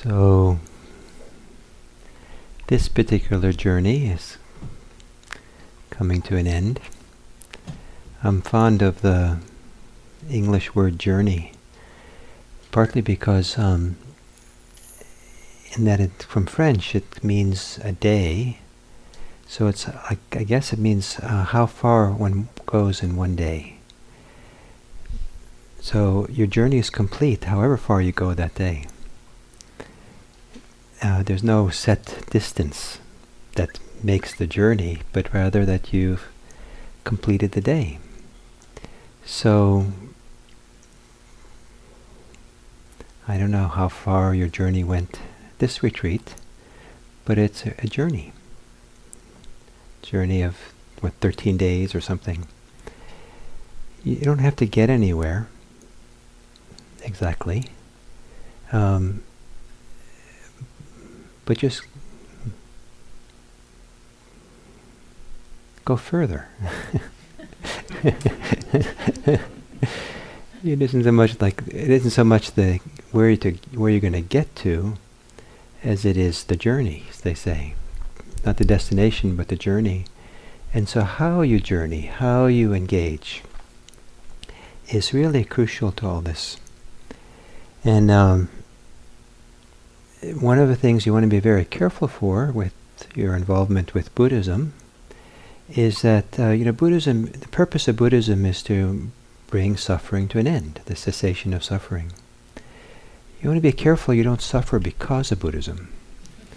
So, this particular journey is coming to an end. I'm fond of the English word journey, partly because um, in that it, from French it means a day. So it's, I, I guess it means uh, how far one goes in one day. So your journey is complete however far you go that day uh, there's no set distance that makes the journey, but rather that you've completed the day. So, I don't know how far your journey went this retreat, but it's a, a journey. Journey of, what, 13 days or something. You don't have to get anywhere exactly. Um, but just go further. it isn't so much like it isn't so much the where you to where you're going to get to, as it is the journey. They say, not the destination, but the journey. And so, how you journey, how you engage, is really crucial to all this. And um, one of the things you want to be very careful for with your involvement with Buddhism is that uh, you know Buddhism. The purpose of Buddhism is to bring suffering to an end, the cessation of suffering. You want to be careful you don't suffer because of Buddhism.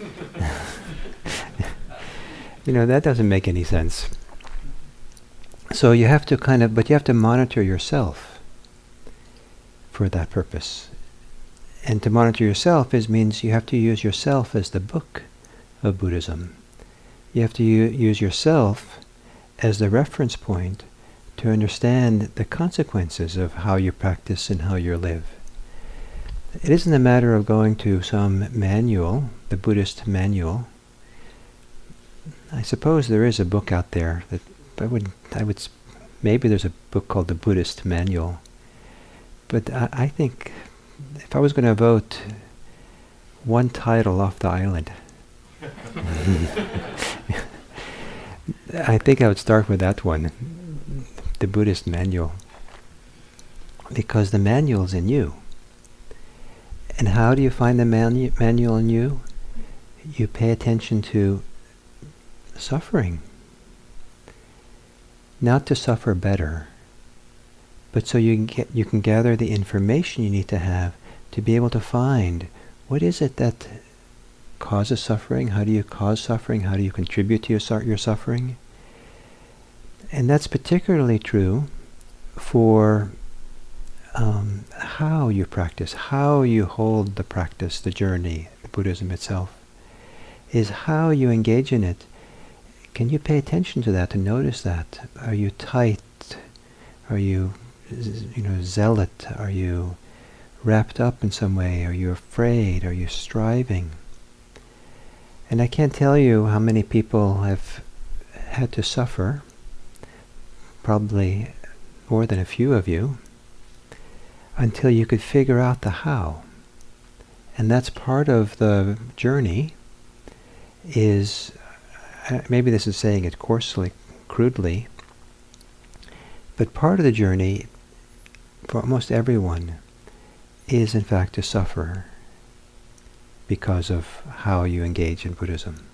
you know that doesn't make any sense. So you have to kind of, but you have to monitor yourself for that purpose. And to monitor yourself is means you have to use yourself as the book of Buddhism. You have to u- use yourself as the reference point to understand the consequences of how you practice and how you live. It isn't a matter of going to some manual, the Buddhist manual. I suppose there is a book out there that I would, I would, maybe there's a book called the Buddhist Manual. But I, I think if I was going to vote one title off the island, I think I would start with that one, the Buddhist manual. Because the manual's in you. And how do you find the manu- manual in you? You pay attention to suffering. Not to suffer better, but so you can get you can gather the information you need to have to be able to find what is it that causes suffering? How do you cause suffering? How do you contribute to your, your suffering? And that's particularly true for um, how you practice, how you hold the practice, the journey, the Buddhism itself, is how you engage in it. Can you pay attention to that, to notice that? Are you tight? Are you you know, zealot? Are you wrapped up in some way? Are you afraid? Are you striving? And I can't tell you how many people have had to suffer, probably more than a few of you, until you could figure out the how. And that's part of the journey is, uh, maybe this is saying it coarsely, crudely, but part of the journey for almost everyone is in fact to suffer because of how you engage in Buddhism.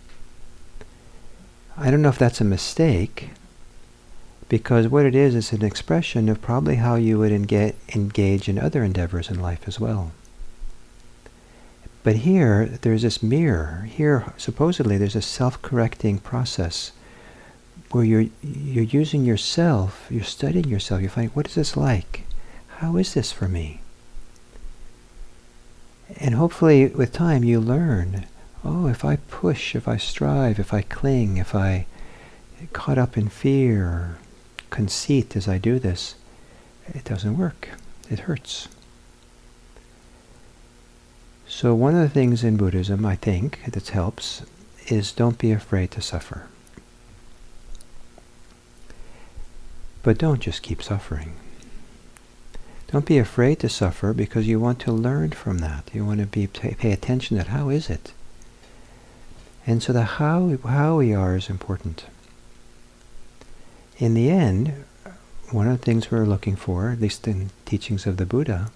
I don't know if that's a mistake, because what it is is an expression of probably how you would enga- engage in other endeavors in life as well. But here, there's this mirror. Here, supposedly, there's a self-correcting process where you're you're using yourself, you're studying yourself. you're finding, what is this like? How is this for me? And hopefully, with time, you learn. Oh, if I push, if I strive, if I cling, if I caught up in fear or conceit as I do this, it doesn't work. It hurts. So one of the things in Buddhism, I think, that helps is don't be afraid to suffer. But don't just keep suffering. Don't be afraid to suffer because you want to learn from that. You want to be pay attention that how is it? And so the how how we are is important. In the end, one of the things we're looking for, at least in teachings of the Buddha,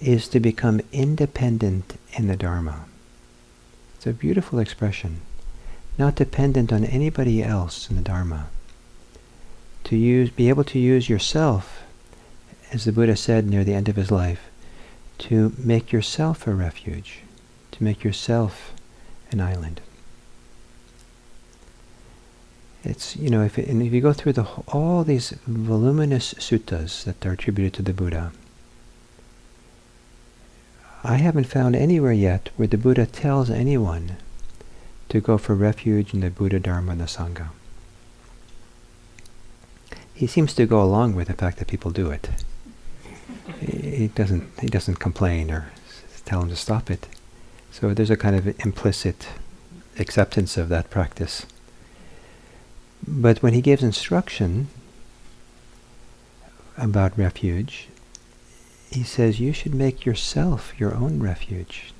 is to become independent in the Dharma. It's a beautiful expression. Not dependent on anybody else in the Dharma. To use, be able to use yourself as the Buddha said near the end of his life, to make yourself a refuge, to make yourself an island. It's, you know, if, it, and if you go through the, all these voluminous suttas that are attributed to the Buddha, I haven't found anywhere yet where the Buddha tells anyone to go for refuge in the Buddha, Dharma, and the Sangha. He seems to go along with the fact that people do it he doesn't he doesn't complain or tell him to stop it. So there's a kind of implicit acceptance of that practice. But when he gives instruction about refuge, he says you should make yourself your own refuge.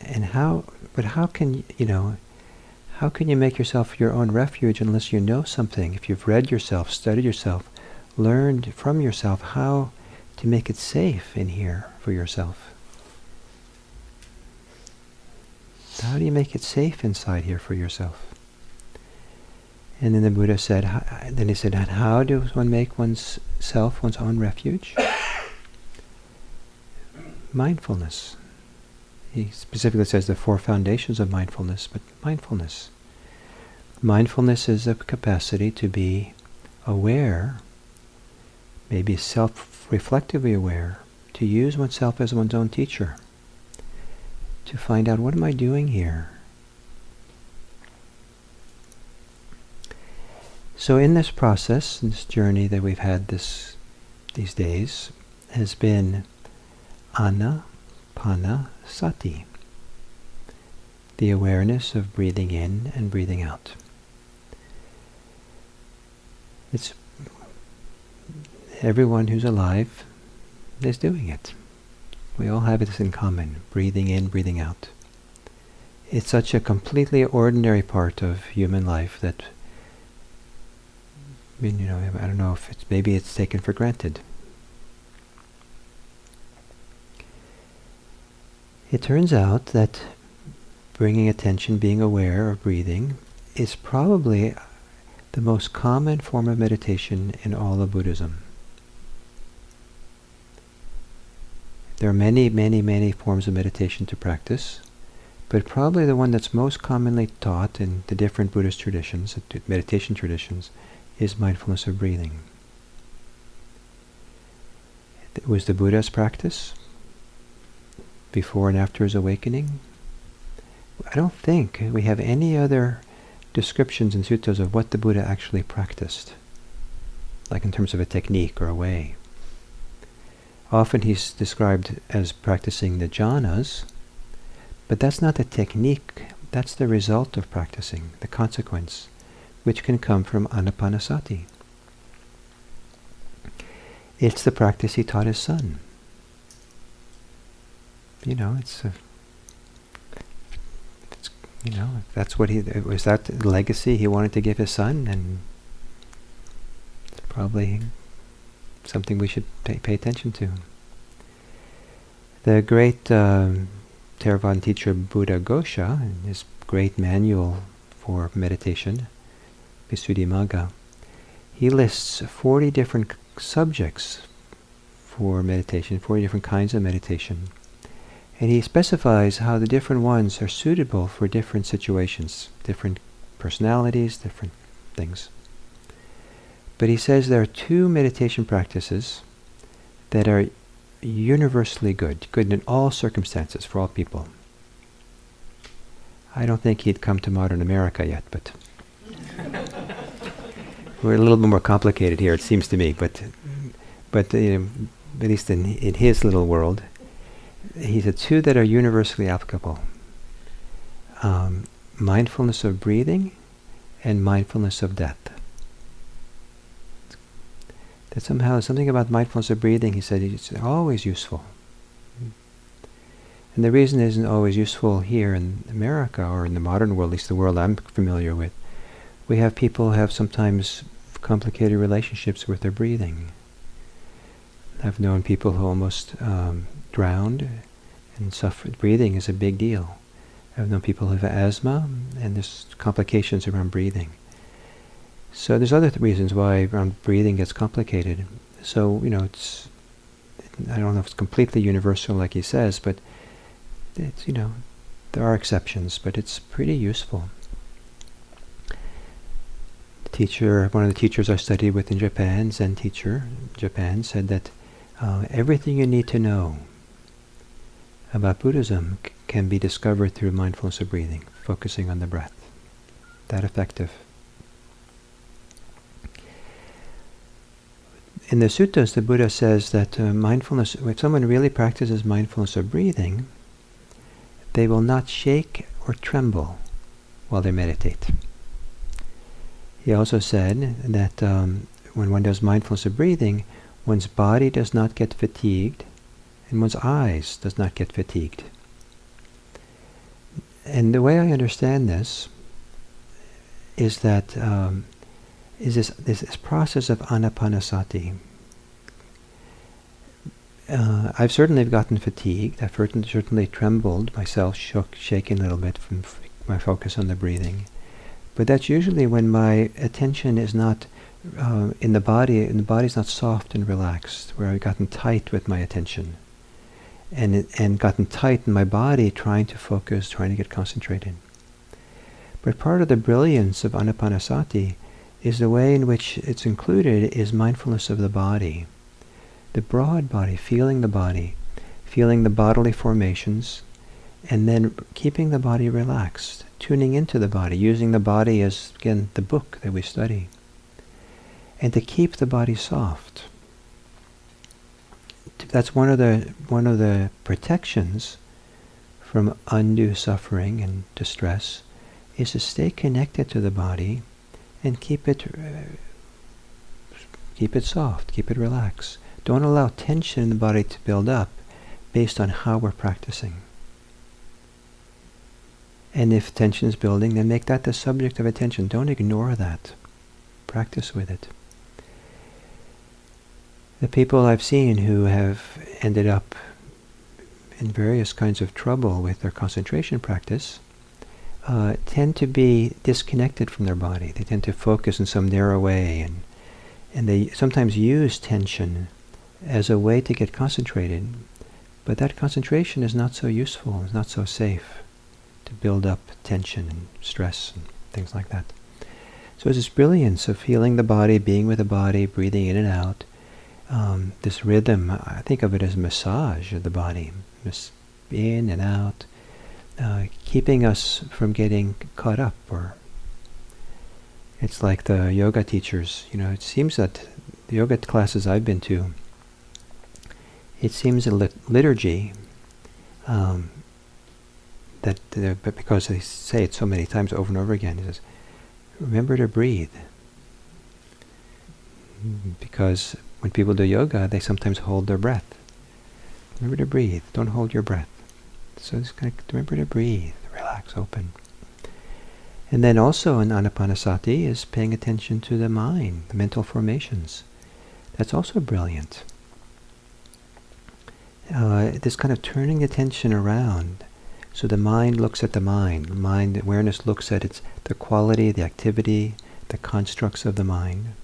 And how, but how can, you know, how can you make yourself your own refuge unless you know something? If you've read yourself, studied yourself, learned from yourself how to make it safe in here for yourself. How do you make it safe inside here for yourself? And then the Buddha said, then he said, how does one make one's self one's own refuge? Mindfulness. He specifically says the four foundations of mindfulness, but mindfulness. Mindfulness is a capacity to be aware, maybe self-reflectively aware, to use oneself as one's own teacher, to find out what am I doing here? So in this process, this journey that we've had this these days has been Anna Pana Sati, the awareness of breathing in and breathing out. It's everyone who's alive is doing it. We all have this in common, breathing in, breathing out. It's such a completely ordinary part of human life that, I mean, you know, I don't know if it's, maybe it's taken for granted. It turns out that bringing attention, being aware of breathing, is probably the most common form of meditation in all of Buddhism. There are many, many, many forms of meditation to practice, but probably the one that's most commonly taught in the different Buddhist traditions, uh, meditation traditions, is mindfulness of breathing. It was the Buddha's practice before and after his awakening. I don't think we have any other descriptions in suttas of what the Buddha actually practiced, like in terms of a technique or a way. Often he's described as practicing the jhanas, but that's not the technique, that's the result of practicing, the consequence, which can come from anapanasati. It's the practice he taught his son. You know, it's a you know, if that's what he was that the legacy he wanted to give his son, and it's probably something we should pay, pay attention to. The great um, Theravada teacher Buddhaghosa, in his great manual for meditation, Visuddhimagga, he lists 40 different subjects for meditation, 40 different kinds of meditation. And he specifies how the different ones are suitable for different situations, different personalities, different things. But he says there are two meditation practices that are universally good, good in all circumstances for all people. I don't think he'd come to modern America yet, but we're a little bit more complicated here, it seems to me. But, but you know, at least in, in his little world, he said two that are universally applicable um, mindfulness of breathing and mindfulness of death. that somehow something about mindfulness of breathing, he said, it's always useful. And the reason it isn't always useful here in America or in the modern world, at least the world I'm familiar with, we have people who have sometimes complicated relationships with their breathing. I've known people who almost um, drowned and suffered. Breathing is a big deal. I've known people who have asthma, and there's complications around breathing. So there's other th- reasons why around breathing gets complicated. So you know, it's I don't know if it's completely universal like he says, but it's you know there are exceptions, but it's pretty useful. The teacher, one of the teachers I studied with in Japan, Zen teacher, Japan, said that uh, everything you need to know about Buddhism can be discovered through mindfulness of breathing, focusing on the breath. That effective. In the suttas, the Buddha says that uh, mindfulness, if someone really practices mindfulness of breathing, they will not shake or tremble while they meditate. He also said that um, when one does mindfulness of breathing, one's body does not get fatigued and one's eyes does not get fatigued. And the way I understand this is that um, is this, this, this process of anapanasati. Uh, I've certainly gotten fatigued. I've certainly trembled myself, shook, shaken a little bit from f- my focus on the breathing. But that's usually when my attention is not uh, in the body, and the body's not soft and relaxed, where I've gotten tight with my attention, and and gotten tight in my body, trying to focus, trying to get concentrated. But part of the brilliance of anapanasati is the way in which it's included is mindfulness of the body, the broad body, feeling the body, feeling the bodily formations, and then keeping the body relaxed, tuning into the body, using the body as again the book that we study and to keep the body soft. That's one of the one of the protections from undue suffering and distress is to stay connected to the body and keep it uh, keep it soft, keep it relaxed. Don't allow tension in the body to build up based on how we're practicing. And if tension is building, then make that the subject of attention. Don't ignore that. Practice with it the people I've seen who have ended up in various kinds of trouble with their concentration practice uh, tend to be disconnected from their body. They tend to focus in some narrow way, and and they sometimes use tension as a way to get concentrated. But that concentration is not so useful. It's not so safe to build up tension and stress and things like that. So it's this brilliance of feeling the body, being with the body, breathing in and out, um, this rhythm, I think of it as massage of the body, in and out, uh, keeping us from getting caught up. Or it's like the yoga teachers. You know, it seems that the yoga classes I've been to, it seems a lit- liturgy um, that because they say it so many times over and over again. It says, "Remember to breathe," because when people do yoga, they sometimes hold their breath. Remember to breathe. Don't hold your breath. So just kind of remember to breathe, relax, open. And then also in Anapanasati is paying attention to the mind, the mental formations. That's also brilliant. Uh, this kind of turning attention around. So the mind looks at the mind. Mind awareness looks at its the quality, the activity, the constructs of the mind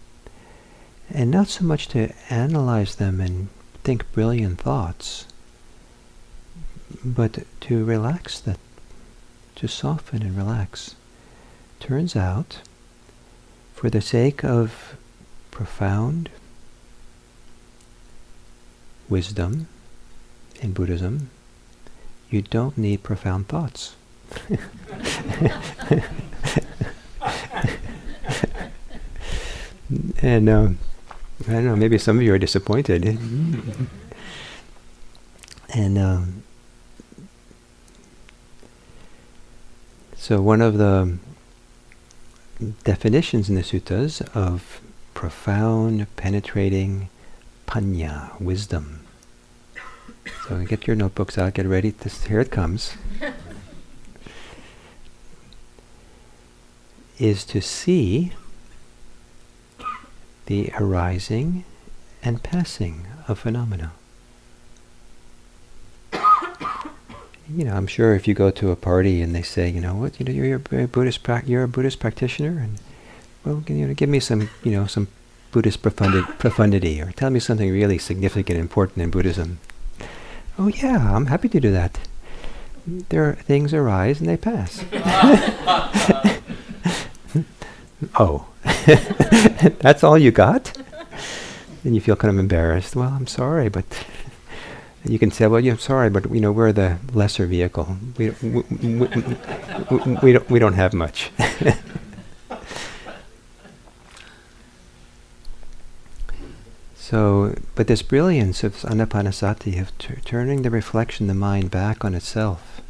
and not so much to analyze them and think brilliant thoughts, but to relax that, to soften and relax. Turns out, for the sake of profound wisdom in Buddhism, you don't need profound thoughts. and um, I don't know, maybe some of you are disappointed. and um, so one of the definitions in the suttas of profound, penetrating panya, wisdom. So get your notebooks out, get ready. This, here it comes. is to see the arising and passing of phenomena. You know, I'm sure if you go to a party and they say, you know, what, you know, you're a Buddhist, pra- you're a Buddhist practitioner, and well, you know, give me some, you know, some Buddhist profundi- profundity, or tell me something really significant, important in Buddhism. Oh yeah, I'm happy to do that. There are things arise and they pass. oh, that's all you got? And you feel kind of embarrassed. Well, I'm sorry, but you can say, well, I'm sorry, but you know, we're the lesser vehicle. We, we, we, we, we don't, we don't have much. so, but this brilliance of anapanasati, of t- turning the reflection, the mind back on itself,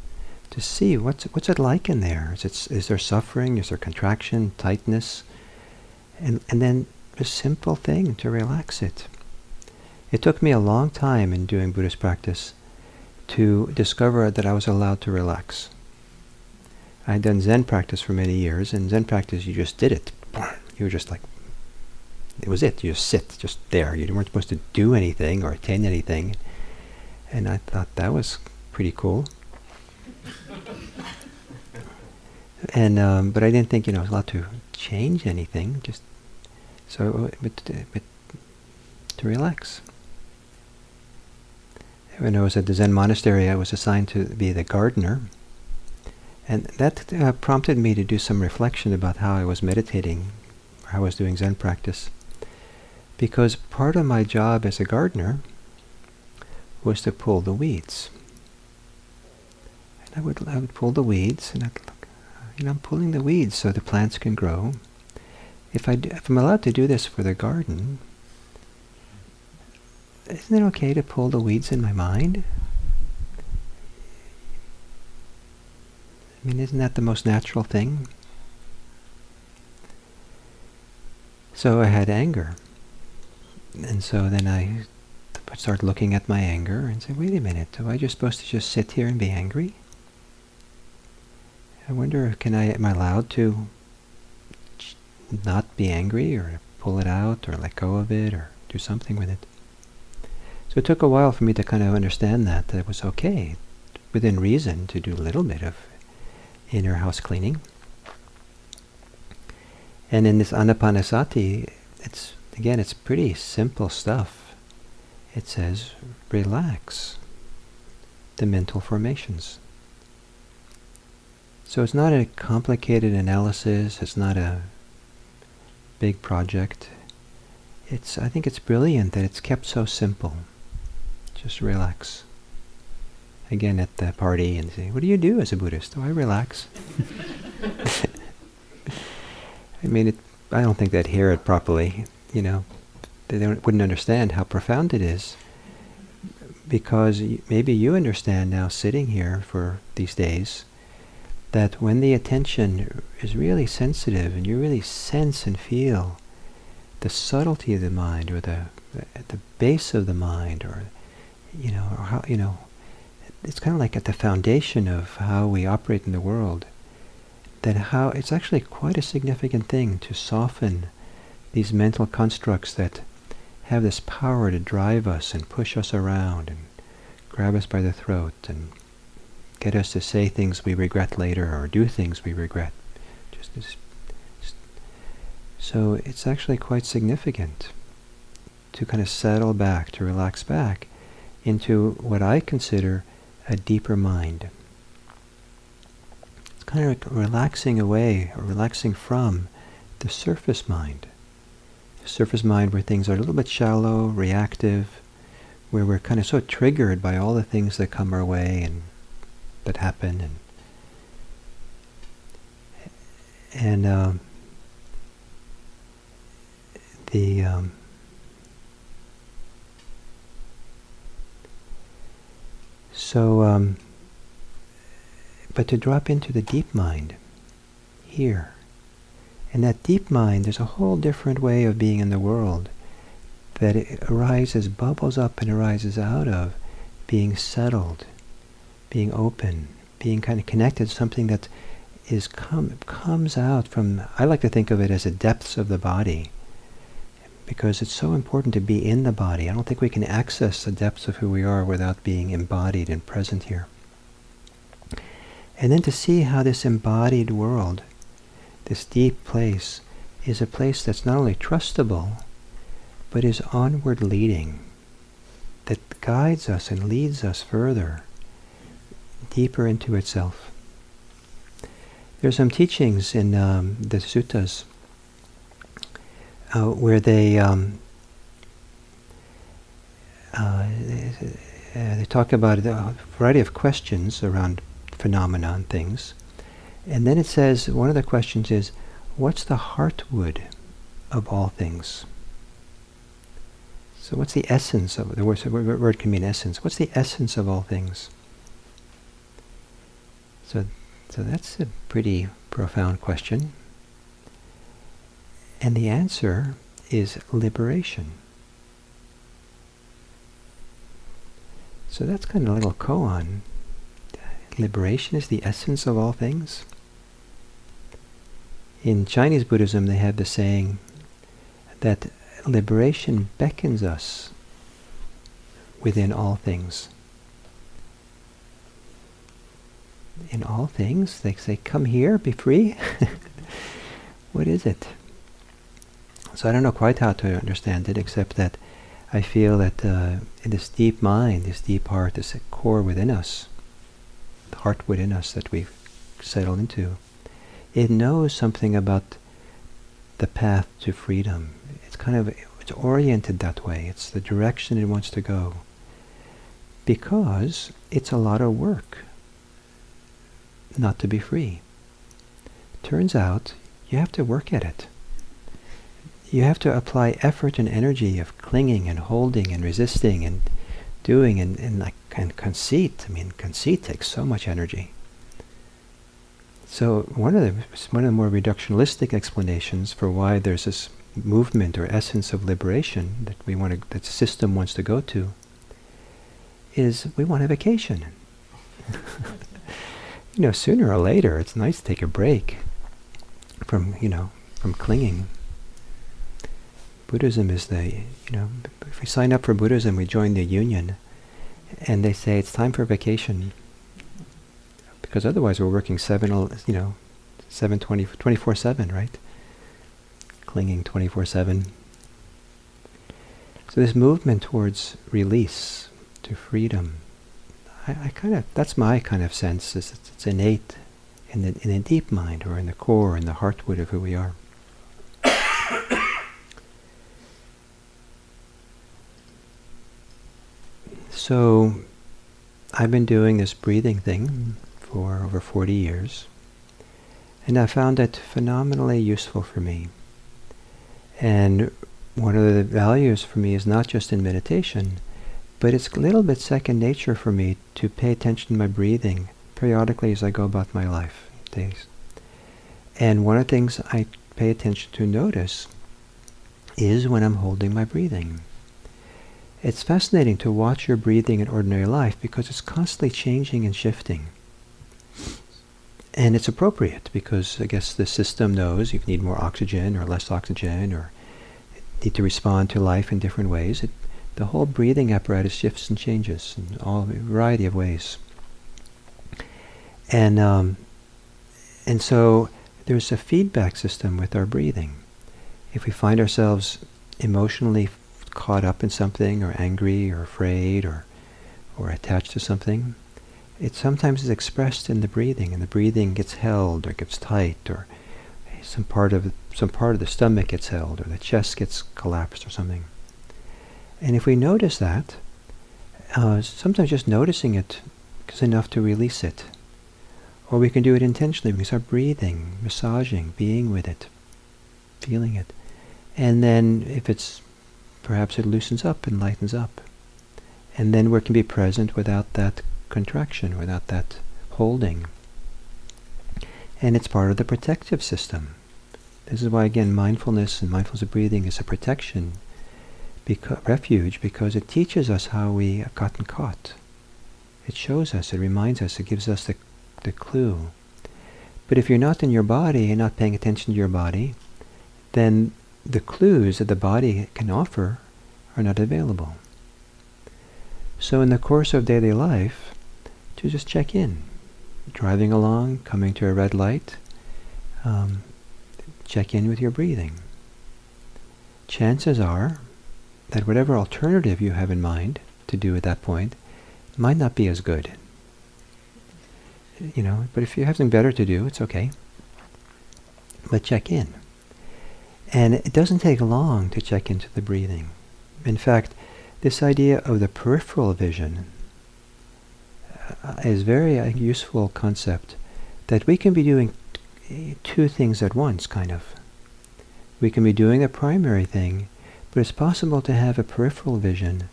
to see what's what's it like in there. Is it is there suffering? Is there contraction, tightness? And and then a simple thing to relax it. It took me a long time in doing Buddhist practice to discover that I was allowed to relax. I had done Zen practice for many years, and Zen practice you just did it. You were just like it was it. You just sit just there. You weren't supposed to do anything or attend anything. And I thought that was pretty cool. and um, but I didn't think you know I was allowed to change anything. Just so, but to relax. When I was at the Zen monastery, I was assigned to be the gardener, and that uh, prompted me to do some reflection about how I was meditating, how I was doing Zen practice, because part of my job as a gardener was to pull the weeds. And I would I would pull the weeds, and I'd look, you know, I'm pulling the weeds so the plants can grow. If I do, if I'm allowed to do this for the garden, isn't it okay to pull the weeds in my mind? I mean, isn't that the most natural thing? So I had anger. And so then I start looking at my anger and say, wait a minute, am I just supposed to just sit here and be angry? I wonder, can I, am I allowed to not be angry or pull it out or let go of it or do something with it? So it took a while for me to kind of understand that, that it was okay, within reason, to do a little bit of inner house cleaning. And in this anapanasati, it's again, it's pretty simple stuff. It says, relax the mental formations. So it's not a complicated analysis, it's not a big project. It's I think it's brilliant that it's kept so simple. Just relax. Again at the party and say, What do you do as a Buddhist? Oh I relax. I mean it I don't think they'd hear it properly, you know. They wouldn't understand how profound it is. Because maybe you understand now sitting here for these days that when the attention is really sensitive and you really sense and feel the subtlety of the mind or the at the base of the mind or you know or how you know it's kind of like at the foundation of how we operate in the world that how it's actually quite a significant thing to soften these mental constructs that have this power to drive us and push us around and grab us by the throat and get us to say things we regret later or do things we regret. Just. So it's actually quite significant to kind of settle back, to relax back into what I consider a deeper mind. It's kind of like relaxing away or relaxing from the surface mind. The surface mind where things are a little bit shallow, reactive, where we're kind of so triggered by all the things that come our way and that happen and and um, the um, so um, but to drop into the deep mind here and that deep mind, there's a whole different way of being in the world that it arises, bubbles up and arises out of being settled, being open, being kind of connected something that is come comes out from I like to think of it as the depths of the body because it's so important to be in the body. I don't think we can access the depths of who we are without being embodied and present here. And then to see how this embodied world, this deep place, is a place that's not only trustable, but is onward leading, that guides us and leads us further, deeper into itself. There are some teachings in um, the suttas uh, where they um, uh, they talk about a variety of questions around phenomena and things, and then it says one of the questions is, "What's the heartwood of all things?" So, what's the essence of the word? Word can mean essence. What's the essence of all things? So, so that's a pretty profound question. And the answer is liberation. So that's kind of a little koan. Liberation is the essence of all things. In Chinese Buddhism, they have the saying that liberation beckons us within all things. In all things, they say, come here, be free. what is it? So I don't know quite how to understand it, except that I feel that uh, in this deep mind, this deep heart, this core within us, the heart within us that we've settled into, it knows something about the path to freedom. It's kind of it's oriented that way. It's the direction it wants to go. Because it's a lot of work not to be free. Turns out you have to work at it you have to apply effort and energy of clinging and holding and resisting and doing and, and like and conceit. I mean, conceit takes so much energy. So one of the one of the more reductionistic explanations for why there's this movement or essence of liberation that we want to, that the system wants to go to, is we want a vacation. you know, sooner or later, it's nice to take a break from you know from clinging Buddhism is the, you know, if we sign up for Buddhism, we join the union, and they say it's time for vacation, because otherwise we're working seven, you know, seven twenty, 24-7, right? Clinging 24-7. So this movement towards release, to freedom, I, I kind of, that's my kind of sense, is it's, it's innate in the, in the deep mind, or in the core, in the heartwood of who we are. So I've been doing this breathing thing for over 40 years, and I found it phenomenally useful for me. And one of the values for me is not just in meditation, but it's a little bit second nature for me to pay attention to my breathing periodically as I go about my life days. And one of the things I pay attention to notice is when I'm holding my breathing. It's fascinating to watch your breathing in ordinary life because it's constantly changing and shifting. And it's appropriate because I guess the system knows you need more oxygen or less oxygen or need to respond to life in different ways. It, the whole breathing apparatus shifts and changes in all a variety of ways. And um, and so there's a feedback system with our breathing. If we find ourselves emotionally caught up in something or angry or afraid or or attached to something, it sometimes is expressed in the breathing, and the breathing gets held or gets tight, or some part of some part of the stomach gets held, or the chest gets collapsed, or something. And if we notice that, uh, sometimes just noticing it is enough to release it. Or we can do it intentionally. We start breathing, massaging, being with it, feeling it. And then if it's perhaps it loosens up and lightens up. And then we can be present without that contraction, without that holding. And it's part of the protective system. This is why, again, mindfulness and mindfulness of breathing is a protection, beca- refuge, because it teaches us how we have gotten caught. It shows us, it reminds us, it gives us the, the clue. But if you're not in your body and not paying attention to your body, then the clues that the body can offer are not available. So in the course of daily life, to just check in. Driving along, coming to a red light, um, check in with your breathing. Chances are that whatever alternative you have in mind to do at that point might not be as good. You know, but if you have something better to do, it's okay. But check in. And it doesn't take long to check into the breathing. In fact, this idea of the peripheral vision uh, is very uh, useful concept that we can be doing two things at once, kind of. We can be doing the primary thing, but it's possible to have a peripheral vision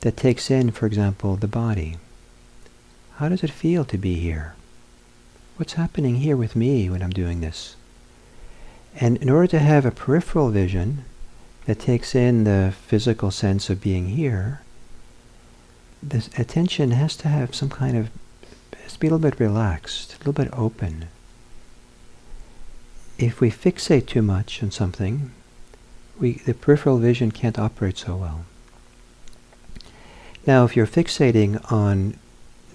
that takes in, for example, the body. How does it feel to be here? What's happening here with me when I'm doing this? And in order to have a peripheral vision that takes in the physical sense of being here, this attention has to have some kind of, has to be a little bit relaxed, a little bit open. If we fixate too much on something, we, the peripheral vision can't operate so well. Now, if you're fixating on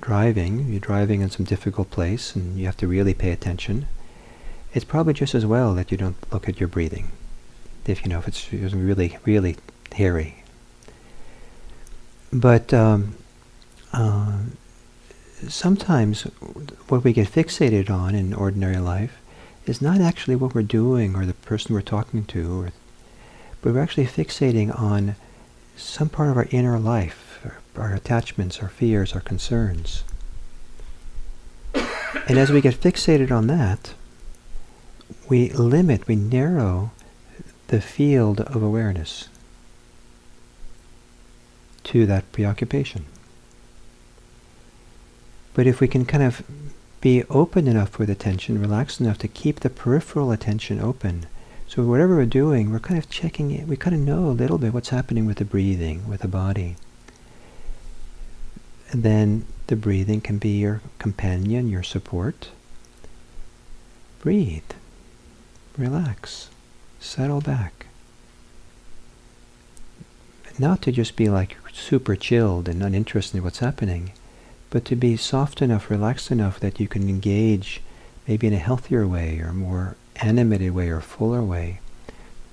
driving, you're driving in some difficult place and you have to really pay attention, it's probably just as well that you don't look at your breathing. If you know, if it's really, really hairy. But um, uh, sometimes what we get fixated on in ordinary life is not actually what we're doing or the person we're talking to, or, but we're actually fixating on some part of our inner life our attachments, our fears, our concerns. And as we get fixated on that, we limit, we narrow the field of awareness to that preoccupation. But if we can kind of be open enough with attention, relaxed enough to keep the peripheral attention open, so whatever we're doing, we're kind of checking it, we kind of know a little bit what's happening with the breathing, with the body. And then the breathing can be your companion, your support. Breathe. Relax. Settle back. Not to just be like super chilled and uninterested in what's happening, but to be soft enough, relaxed enough that you can engage maybe in a healthier way or more animated way or fuller way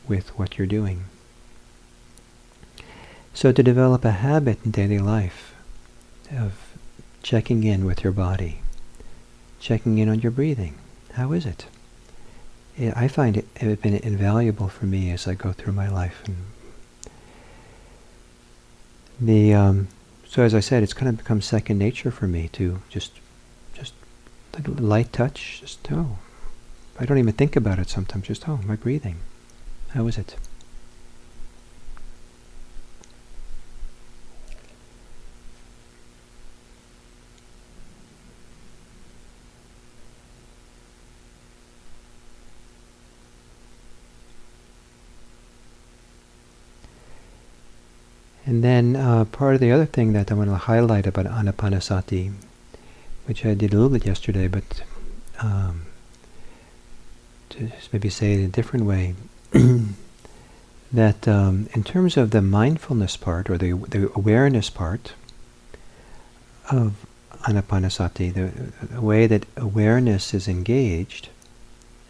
with what you're doing. So to develop a habit in daily life of checking in with your body, checking in on your breathing. How is it? I find it, has been invaluable for me as I go through my life. And the um, so as I said, it's kind of become second nature for me to just just light touch. Just oh, I don't even think about it sometimes. Just oh, my breathing. How is it? And then uh, part of the other thing that I want to highlight about anapanasati, which I did a little bit yesterday, but um, to maybe say it in a different way, that um, in terms of the mindfulness part or the, the awareness part of anapanasati, the, the way that awareness is engaged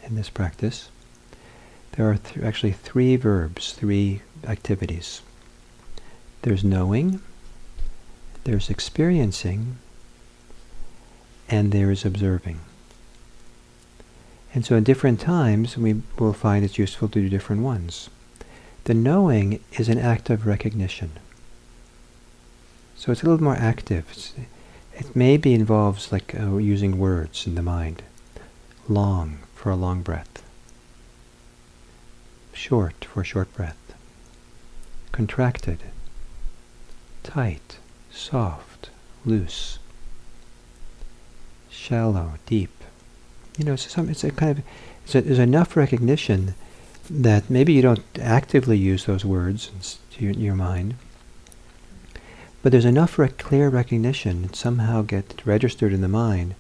in this practice, there are th- actually three verbs, three activities. There's knowing, there's experiencing, and there is observing. And so at different times, we will find it's useful to do different ones. The knowing is an act of recognition. So it's a little more active. It's, it maybe involves like uh, using words in the mind. Long for a long breath. Short for a short breath. Contracted tight, soft, loose, shallow, deep. You know, it's, some, it's a kind of, it's a, there's enough recognition that maybe you don't actively use those words to your, your mind, but there's enough rec- clear recognition that somehow get registered in the mind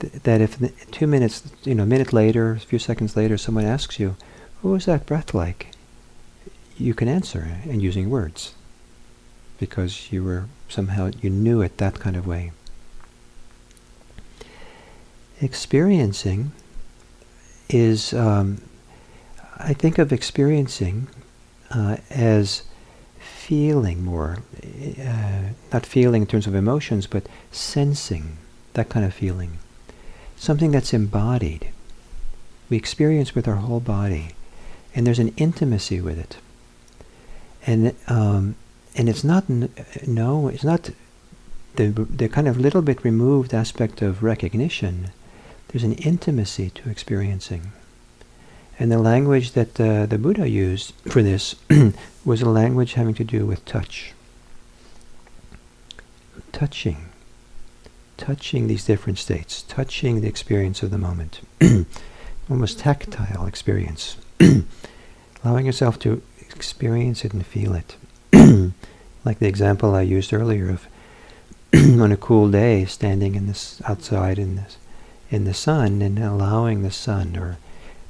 th- that if two minutes, you know, a minute later, a few seconds later, someone asks you, "What was that breath like?" You can answer and using words because you were somehow you knew it that kind of way. Experiencing is, um, I think of experiencing uh, as feeling more, uh, not feeling in terms of emotions, but sensing, that kind of feeling. Something that's embodied. We experience with our whole body, and there's an intimacy with it. And um, and it's not no, it's not the the kind of little bit removed aspect of recognition. There's an intimacy to experiencing. And the language that uh, the Buddha used for this was a language having to do with touch. Touching. Touching these different states. Touching the experience of the moment. Almost tactile experience. Allowing yourself to experience it and feel it. like the example I used earlier of on a cool day standing in this outside in this in the sun and allowing the sun or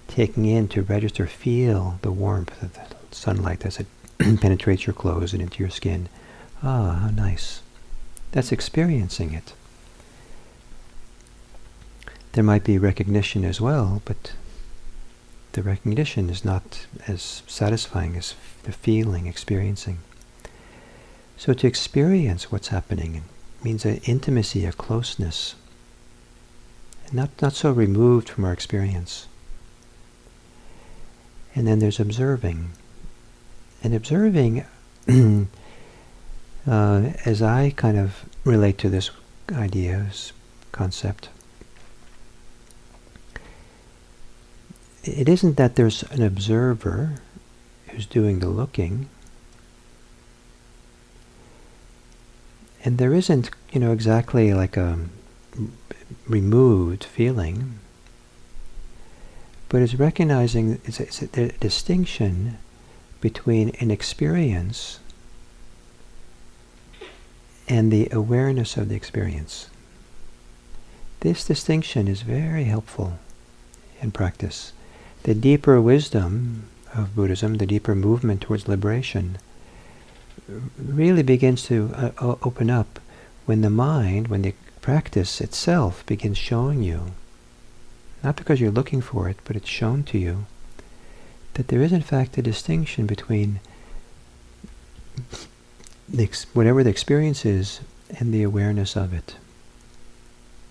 taking in to register, feel the warmth of the sunlight as it penetrates your clothes and into your skin. Ah, how nice. That's experiencing it. There might be recognition as well, but the recognition is not as satisfying as the feeling, experiencing. So to experience what's happening means an intimacy, a closeness, not, not so removed from our experience. And then there's observing. And observing, uh, as I kind of relate to this idea, this concept, it isn't that there's an observer who's doing the looking, and there isn't, you know, exactly like a removed feeling, but it's recognizing it's a, it's a distinction between an experience and the awareness of the experience. This distinction is very helpful in practice. The deeper wisdom of Buddhism, the deeper movement towards liberation, really begins to uh, open up when the mind, when the practice itself begins showing you, not because you're looking for it, but it's shown to you, that there is in fact a distinction between the whatever the experience is and the awareness of it.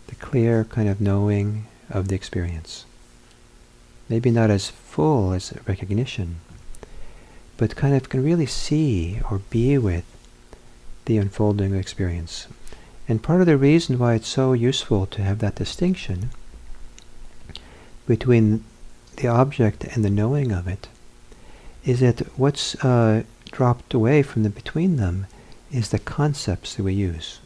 The clear kind of knowing of the experience. Maybe not as full as recognition, but kind of can really see or be with the unfolding experience. And part of the reason why it's so useful to have that distinction between the object and the knowing of it is that what's uh, dropped away from the between them is the concepts that we use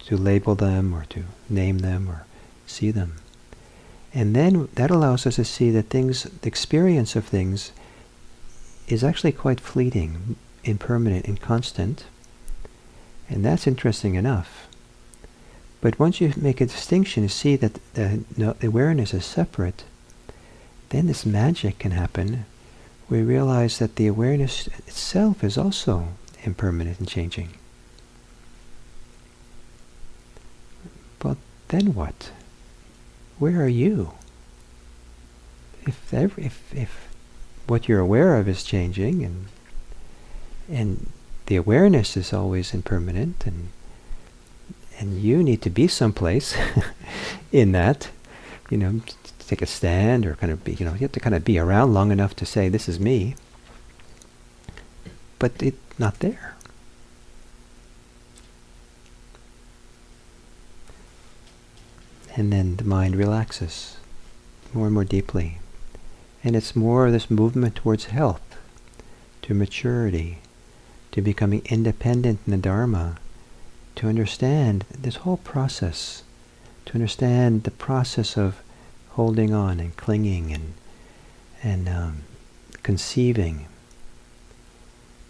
to label them or to name them or see them. And then that allows us to see that things, the experience of things, is actually quite fleeting, impermanent, inconstant. And that's interesting enough. But once you make a distinction, and see that the, awareness is separate, then this magic can happen. We realize that the awareness itself is also impermanent and changing. But then what? Where are you? If, if, if what you're aware of is changing and and the awareness is always impermanent and and you need to be someplace in that you know take a stand or kind of be you know you have to kind of be around long enough to say this is me but it's not there. And then the mind relaxes more and more deeply and it's more of this movement towards health, to maturity, to becoming independent in the Dharma, to understand this whole process, to understand the process of holding on and clinging and and um, conceiving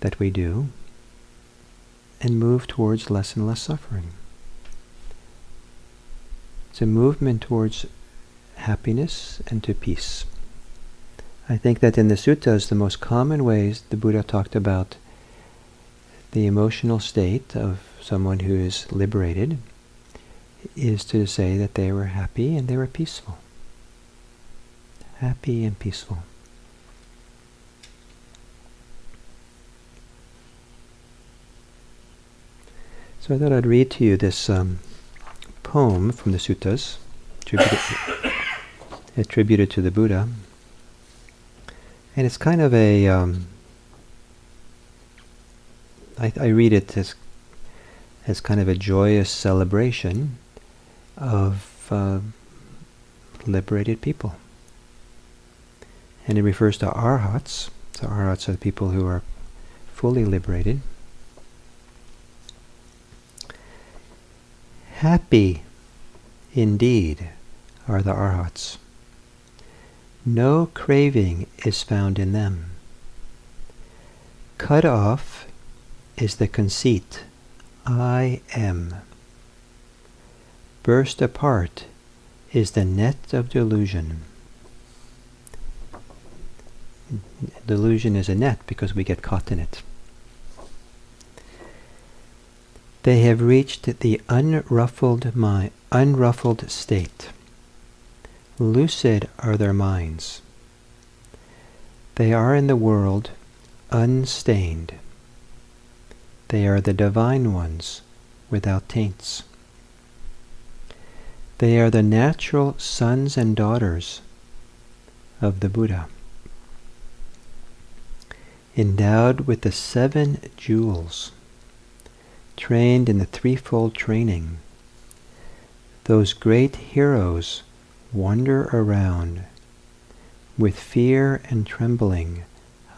that we do and move towards less and less suffering. It's a movement towards happiness and to peace. I think that in the suttas, the most common ways the Buddha talked about the emotional state of someone who is liberated is to say that they were happy and they were peaceful. Happy and peaceful. So I thought I'd read to you this um, poem from the suttas, attributed, attributed to the Buddha. And it's kind of a. Um, I, I read it as, as kind of a joyous celebration of uh, liberated people. And it refers to arhats. So arhats are the people who are fully liberated. Happy indeed are the arhats. No craving is found in them. Cut off is the conceit, I am. Burst apart is the net of delusion. Delusion is a net because we get caught in it. They have reached the unruffled, mi- unruffled state. Lucid are their minds. They are in the world unstained. They are the divine ones without taints. They are the natural sons and daughters of the Buddha. Endowed with the seven jewels, trained in the threefold training, those great heroes wander around with fear and trembling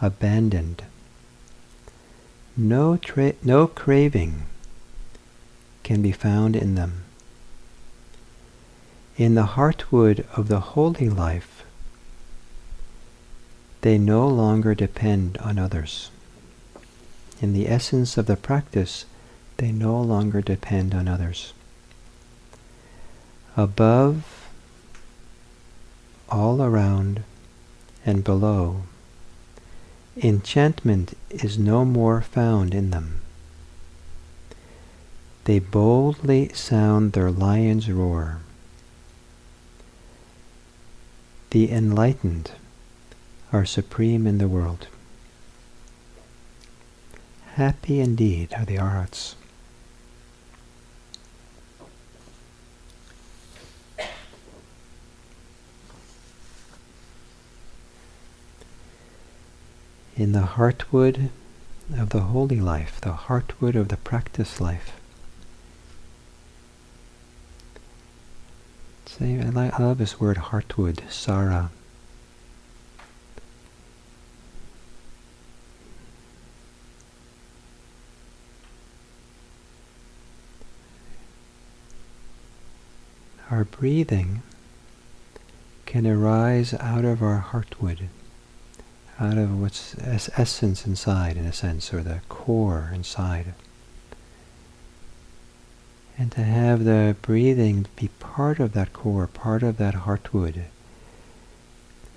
abandoned. No, tra- no craving can be found in them. In the heartwood of the holy life, they no longer depend on others. In the essence of the practice, they no longer depend on others. Above all around and below. Enchantment is no more found in them. They boldly sound their lion's roar. The enlightened are supreme in the world. Happy indeed are the arhats. In the heartwood of the holy life, the heartwood of the practice life. Say, I, love this word heartwood, Sara. Our breathing can arise out of our heartwood out of what's essence inside, in a sense, or the core inside. And to have the breathing be part of that core, part of that heartwood,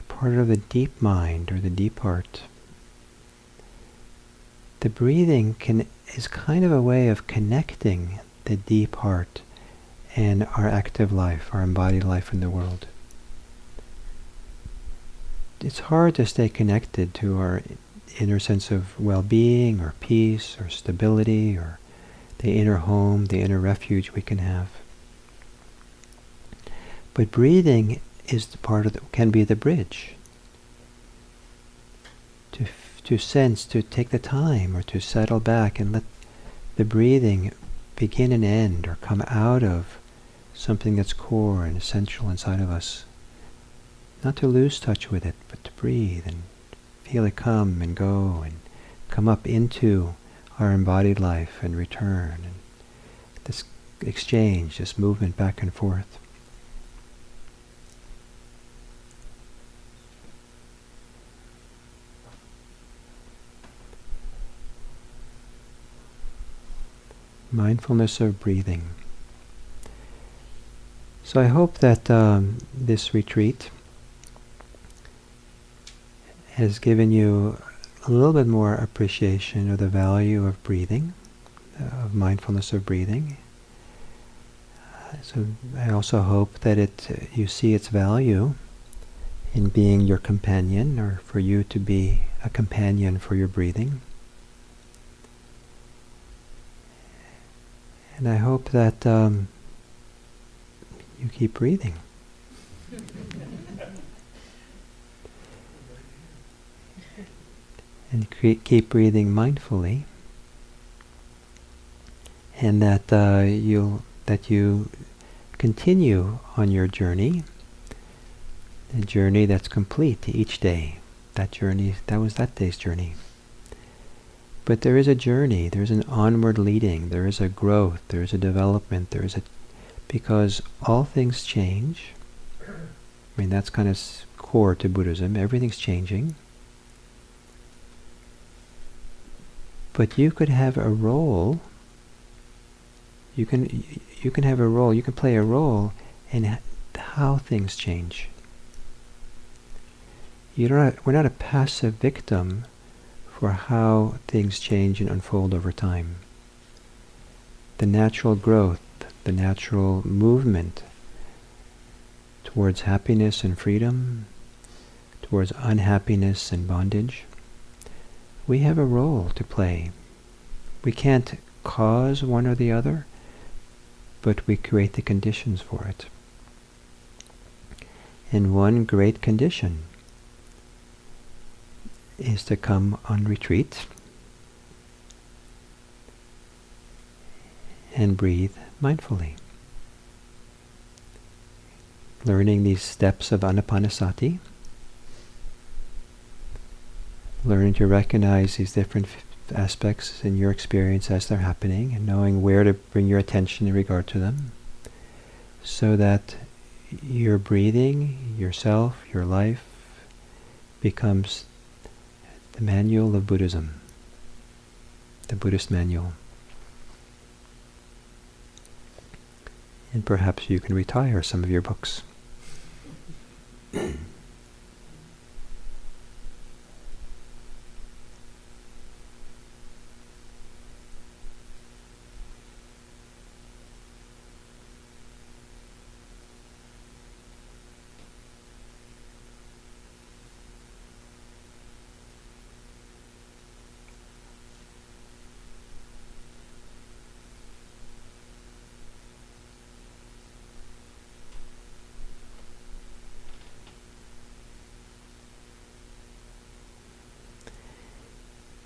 part of the deep mind or the deep heart. The breathing can is kind of a way of connecting the deep heart and our active life, our embodied life in the world it's hard to stay connected to our inner sense of well-being or peace or stability or the inner home, the inner refuge we can have. But breathing is the part of the, can be the bridge to to sense, to take the time, or to settle back and let the breathing begin and end, or come out of something that's core and essential inside of us. Not to lose touch with it, but to breathe and feel it come and go and come up into our embodied life and return. And this exchange, this movement back and forth. mindfulness of breathing. So I hope that um, this retreat has given you a little bit more appreciation of the value of breathing, uh, of mindfulness of breathing. So I also hope that it uh, you see its value in being your companion, or for you to be a companion for your breathing. And I hope that um, you keep breathing. and keep breathing mindfully, and that uh, you that you continue on your journey, a journey that's complete each day. That journey, that was that day's journey. But there is a journey, there is an onward leading, there is a growth, there is a development, there is a because all things change. I mean that's kind of core to Buddhism. Everything's changing. But you could have a role. You can you can have a role. You can play a role in how things change. You're not, we're not a passive victim for how things change and unfold over time. The natural growth, the natural movement towards happiness and freedom, towards unhappiness and bondage, we have a role to play. We can't cause one or the other, but we create the conditions for it. And one great condition is to come on retreat and breathe mindfully. Learning these steps of anapanasati learning to recognize these different aspects in your experience as they're happening and knowing where to bring your attention in regard to them so that your breathing, yourself, your life becomes the manual of Buddhism, the Buddhist manual. And perhaps you can retire some of your books.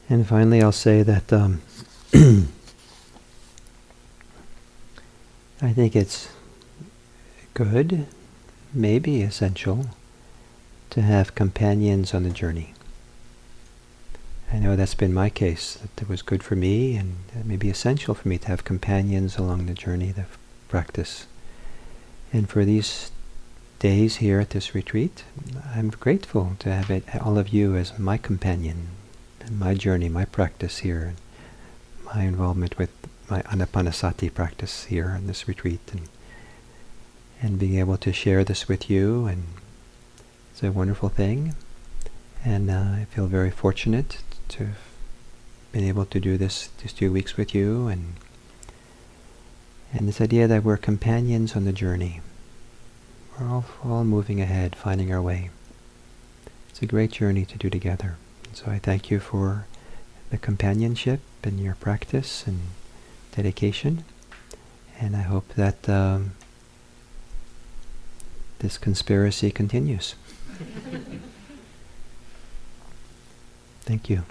And finally, I'll say that um, I think it's good, maybe essential, to have companions on the journey. I know that's been my case, that it was good for me and it may be essential for me to have companions along the journey of practice. And for these days here at this retreat, I'm grateful to have it, all of you as my companion my journey, my practice here, my involvement with my anapanasati practice here in this retreat, and and being able to share this with you, and it's a wonderful thing, and uh, I feel very fortunate to have been able to do this these two weeks with you, and and this idea that we're companions on the journey. We're all, all moving ahead, finding our way. It's a great journey to do together. So I thank you for the companionship and your practice and dedication. And I hope that um, this conspiracy continues. thank you.